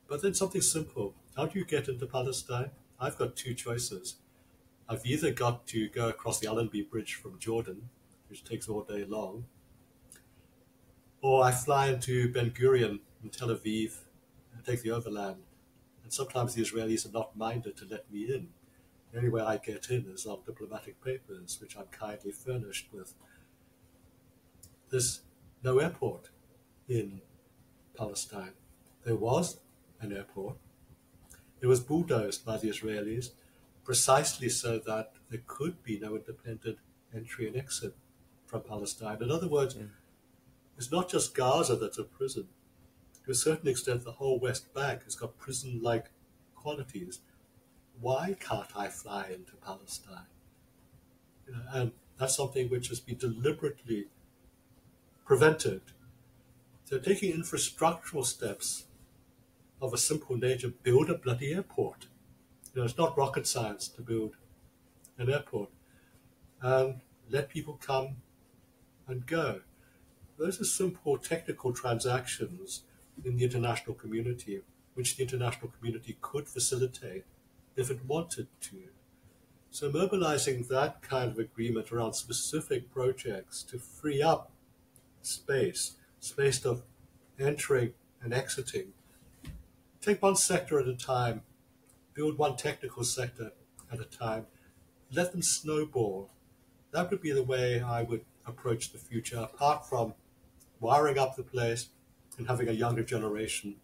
But then something simple. How do you get into Palestine? I've got two choices. I've either got to go across the Allenby Bridge from Jordan, which takes all day long, or I fly into Ben Gurion in Tel Aviv and take the overland. And sometimes the Israelis are not minded to let me in. The only way I get in is on diplomatic papers, which I'm kindly furnished with. There's no airport in Palestine. There was an airport. It was bulldozed by the Israelis precisely so that there could be no independent entry and exit from Palestine. In other words, it's not just Gaza that's a prison. To a certain extent, the whole West Bank has got prison like qualities. Why can't I fly into Palestine? You know, and that's something which has been deliberately prevented. So taking infrastructural steps of a simple nature, build a bloody airport. You know, it's not rocket science to build an airport. And let people come and go. Those are simple technical transactions in the international community, which the international community could facilitate if it wanted to. So, mobilizing that kind of agreement around specific projects to free up space, space of entering and exiting. Take one sector at a time, build one technical sector at a time, let them snowball. That would be the way I would approach the future, apart from wiring up the place and having a younger generation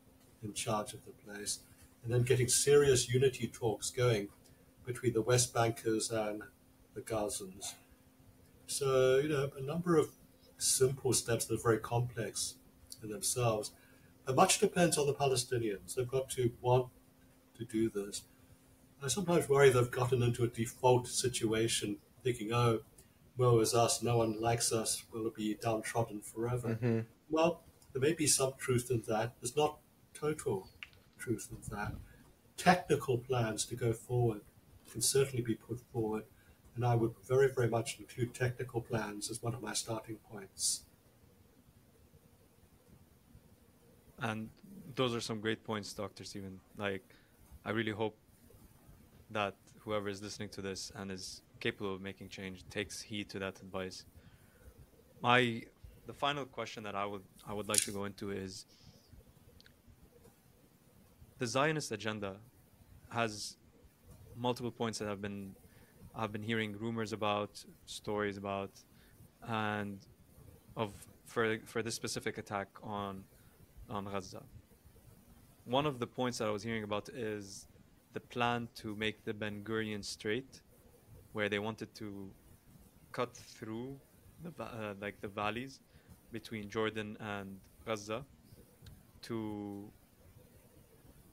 in charge of the place, and then getting serious unity talks going between the West Bankers and the Gazans. So, you know, a number of simple steps that are very complex in themselves. But much depends on the Palestinians. They've got to want to do this. I sometimes worry they've gotten into a default situation, thinking, oh, woe is us, no one likes us, we'll be downtrodden forever. Mm-hmm. Well, there may be some truth in that. There's not total truth in that. Technical plans to go forward can certainly be put forward, and I would very, very much include technical plans as one of my starting points. And those are some great points, Dr. Stephen. Like, I really hope that whoever is listening to this and is capable of making change takes heed to that advice. My the final question that I would I would like to go into is the Zionist agenda has multiple points that I've been I've been hearing rumors about, stories about, and of for for this specific attack on on Gaza. One of the points that I was hearing about is the plan to make the Ben Gurion Strait, where they wanted to cut through the uh, like the valleys between Jordan and Gaza to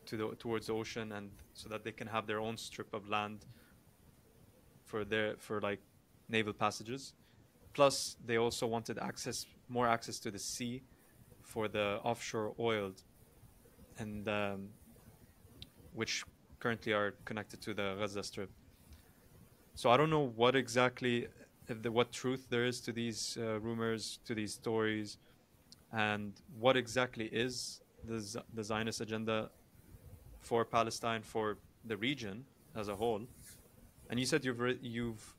to the towards the ocean and so that they can have their own strip of land for their for like naval passages. Plus, they also wanted access more access to the sea for the offshore oil, and um, which currently are connected to the Gaza Strip. So I don't know what exactly, the, what truth there is to these uh, rumors, to these stories, and what exactly is the, Z- the Zionist agenda for Palestine, for the region as a whole. And you said you've re- you've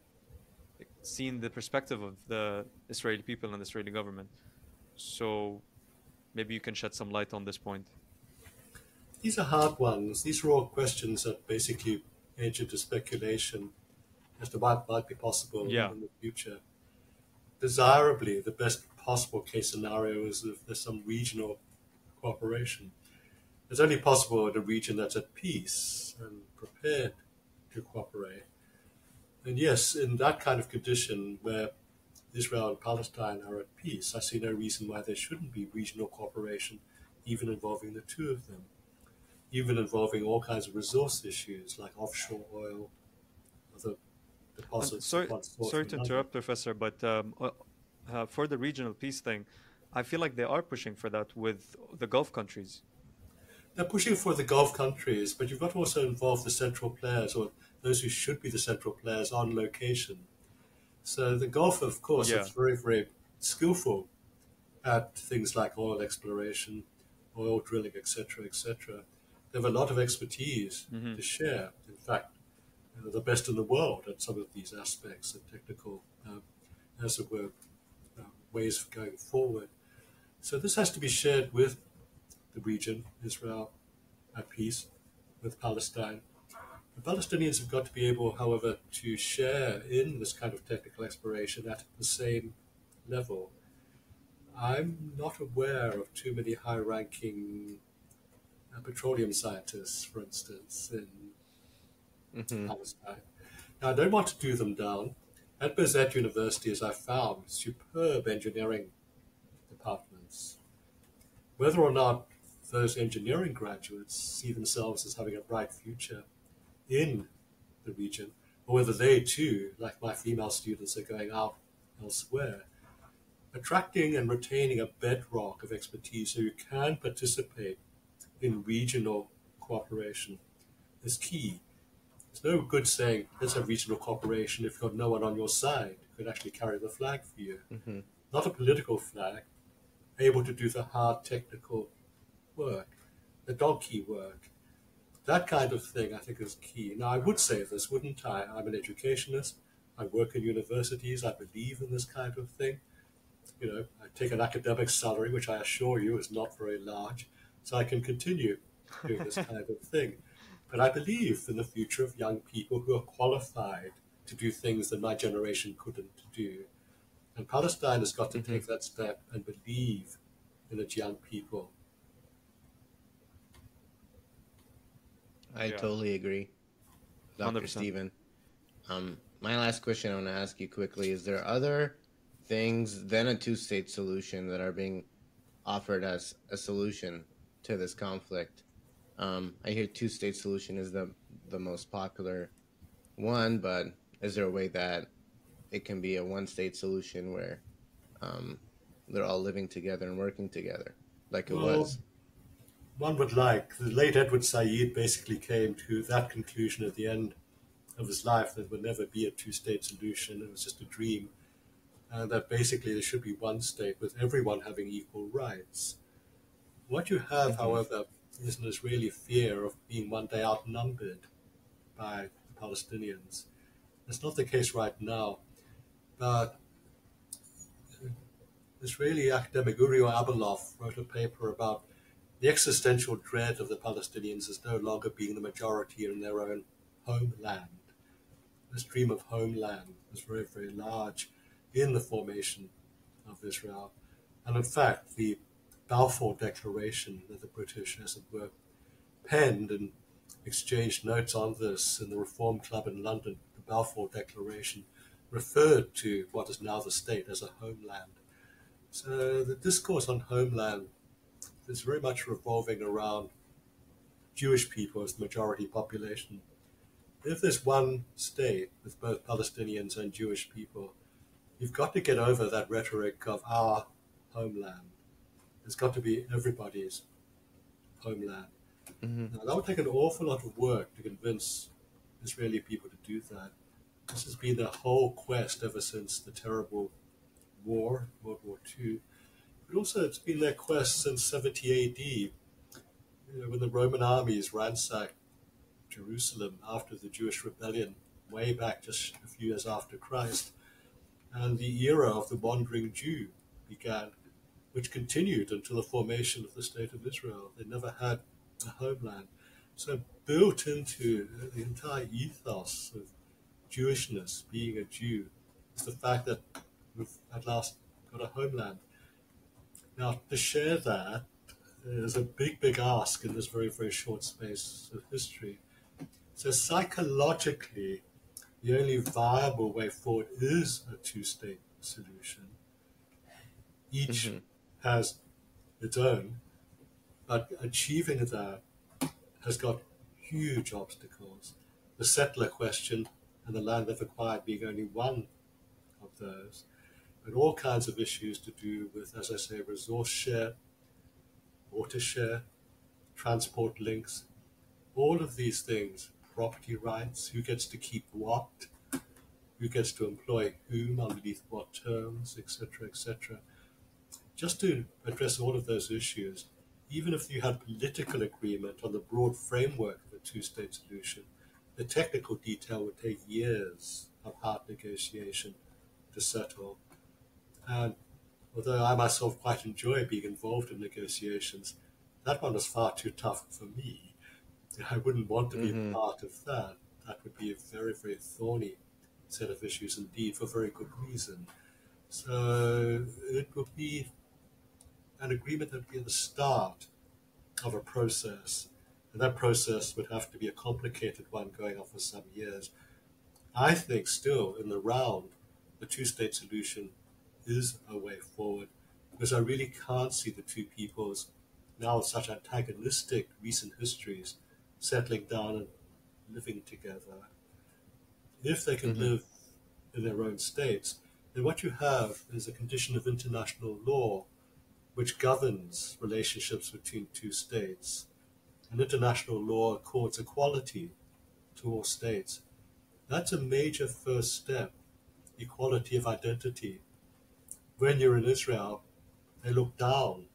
seen the perspective of the Israeli people and the Israeli government. So maybe you can shed some light on this point. These are hard ones. These are all questions that basically edge into speculation as to what might be possible Yeah. in the future. Desirably, the best possible case scenario is if there's some regional cooperation. It's only possible in a region that's at peace and prepared to cooperate. And yes, in that kind of condition where Israel and Palestine are at peace, I see no reason why there shouldn't be regional cooperation, even involving the two of them, even involving all kinds of resource issues like offshore oil, other deposits. sorry, sorry to interrupt, Professor, but um, uh, uh, for the regional peace thing, I feel like they are pushing for that with the Gulf countries. They're pushing for the Gulf countries, but you've got to also involve the central players or those who should be the central players on location. So the Gulf, of course, Yeah. is very, very skillful at things like oil exploration, oil drilling, etc., etc. They have a lot of expertise Mhm. to share. In fact, they're the best in the world at some of these aspects, the technical, uh, as it were, uh, ways of going forward. So this has to be shared with the region, Israel at peace with Palestine. The Palestinians have got to be able, however, to share in this kind of technical exploration at the same level. I'm not aware of too many high ranking uh, petroleum scientists, for instance, in Mm-hmm. Palestine. Now, I don't want to do them down. At Birzeit University, as I found, superb engineering departments. Whether or not those engineering graduates see themselves as having a bright future in the region, or whether they too, like my female students, are going out elsewhere, attracting and retaining a bedrock of expertise so you can participate in regional cooperation is key. It's no good saying, let's have regional cooperation if you've got no one on your side who can actually carry the flag for you. Mm-hmm. not a political flag, able to do the hard technical work, the donkey work. That kind of thing, I think, is key. Now, I would say this, wouldn't I? I'm an educationist. I work in universities. I believe in this kind of thing. You know, I take an academic salary, which I assure you is not very large, so I can continue doing this kind of thing. But I believe in the future of young people who are qualified to do things that my generation couldn't do. And Palestine has got to mm-hmm. take that step and believe in its young people. I yeah. totally agree, Dr. 100%. Stephen. Um, my last question I want to ask you quickly is there other things than a two state solution that are being offered as a solution to this conflict? Um, I hear two state solution is the, the most popular one, but is there a way that it can be a one state solution where um, they're all living together and working together like it well, was? One would like. The late Edward Said basically came to that conclusion at the end of his life that there would never be a two state solution. It was just a dream. And that basically there should be one state with everyone having equal rights. What you have, mm-hmm. however, is an Israeli fear of being one day outnumbered by the Palestinians. It's not the case right now, but Israeli academic Uriel Abulof wrote a paper about the existential dread of the Palestinians as no longer being the majority in their own homeland. This dream of homeland was very, very large in the formation of Israel. And in fact, the Balfour Declaration that the British, as it were, penned and exchanged notes on this in the Reform Club in London, the Balfour Declaration referred to what is now the state as a homeland. So the discourse on homeland is very much revolving around Jewish people as the majority population. If there's one state with both Palestinians and Jewish people, you've got to get over that rhetoric of our homeland. It's got to be everybody's homeland. Mm-hmm. Now, that would take an awful lot of work to convince Israeli people to do that. This has been their whole quest ever since the terrible war, World War II, but also, it's been their quest since 70 AD, you know, when the Roman armies ransacked Jerusalem after the Jewish rebellion, way back just a few years after Christ. And the era of the wandering Jew began, which continued until the formation of the State of Israel. They never had a homeland. So, built into the entire ethos of Jewishness, being a Jew, is the fact that we've at last got a homeland. Now, to share that is a big, big ask in this very, very short space of history. So, psychologically, the only viable way forward is a two state solution. Each mm-hmm. has its own, but achieving that has got huge obstacles. The settler question and the land they've acquired being only one of those and all kinds of issues to do with, as I say, resource share, water share, transport links, all of these things, property rights, who gets to keep what, who gets to employ whom underneath what terms, etc., etc. Just to address all of those issues, even if you had political agreement on the broad framework of a two-state solution, the technical detail would take years of hard negotiation to settle and although I myself quite enjoy being involved in negotiations, that one was far too tough for me. I wouldn't want to be mm-hmm. part of that. That would be a very, very thorny set of issues indeed, for very good reason. So it would be an agreement that would be the start of a process. And that process would have to be a complicated one going on for some years. I think still in the round, the two state solution is a way forward because I really can't see the two peoples now with such antagonistic recent histories settling down and living together. If they can mm-hmm. live in their own states, then what you have is a condition of international law which governs relationships between two states. And international law accords equality to all states. That's a major first step, equality of identity when you're in Israel, they look down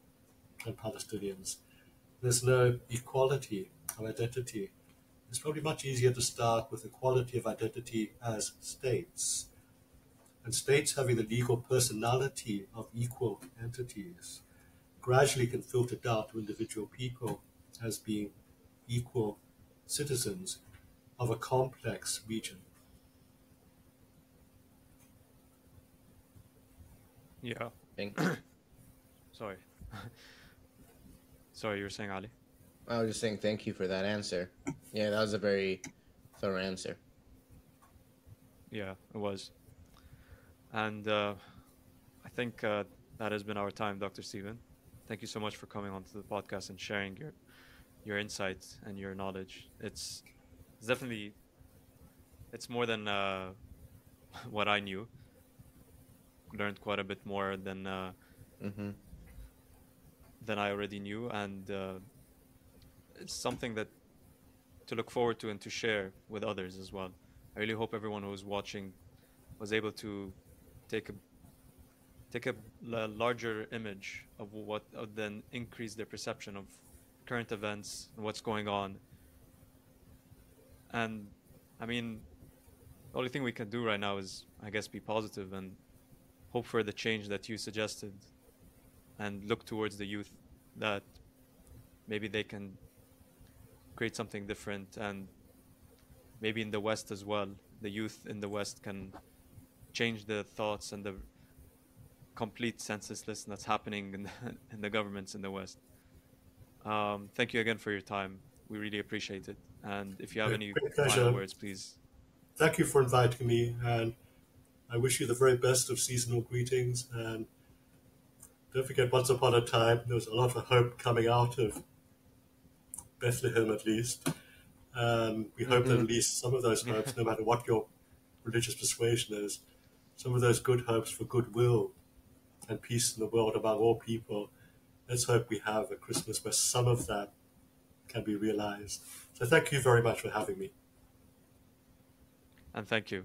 on Palestinians. There's no equality of identity. It's probably much easier to start with equality of identity as states. And states having the legal personality of equal entities gradually can filter down to individual people as being equal citizens of a complex region. Yeah. (coughs) Sorry. Sorry, you were saying Ali. I was just saying thank you for that answer. Yeah, that was a very thorough answer. Yeah, it was. And uh, I think uh, that has been our time, Dr. Stephen. Thank you so much for coming onto the podcast and sharing your your insights and your knowledge. It's, it's definitely it's more than uh, (laughs) what I knew. Learned quite a bit more than uh, hmm than I already knew, and uh, it's something that to look forward to and to share with others as well. I really hope everyone who's watching was able to take a take a l- larger image of what uh, then increase their perception of current events and what's going on. And I mean, the only thing we can do right now is, I guess, be positive and hope for the change that you suggested and look towards the youth that maybe they can create something different and maybe in the west as well the youth in the west can change the thoughts and the complete senselessness that's happening in the, (laughs) in the governments in the west. Um, thank you again for your time. We really appreciate it. And if you have any final words please. Thank you for inviting me, and I wish you the very best of seasonal greetings. And don't forget, once upon a time, there was a lot of hope coming out of Bethlehem, at least. And we hope that at mm-hmm. least some of those hopes, no matter what your religious persuasion is, some of those good hopes for goodwill and peace in the world among all people, let's hope we have a Christmas where some of that can be realized. So thank you very much for having me. and thank you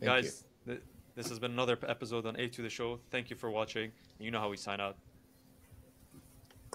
Thank guys th- this has been another episode on a2 the show. Thank you for watching you know how we sign out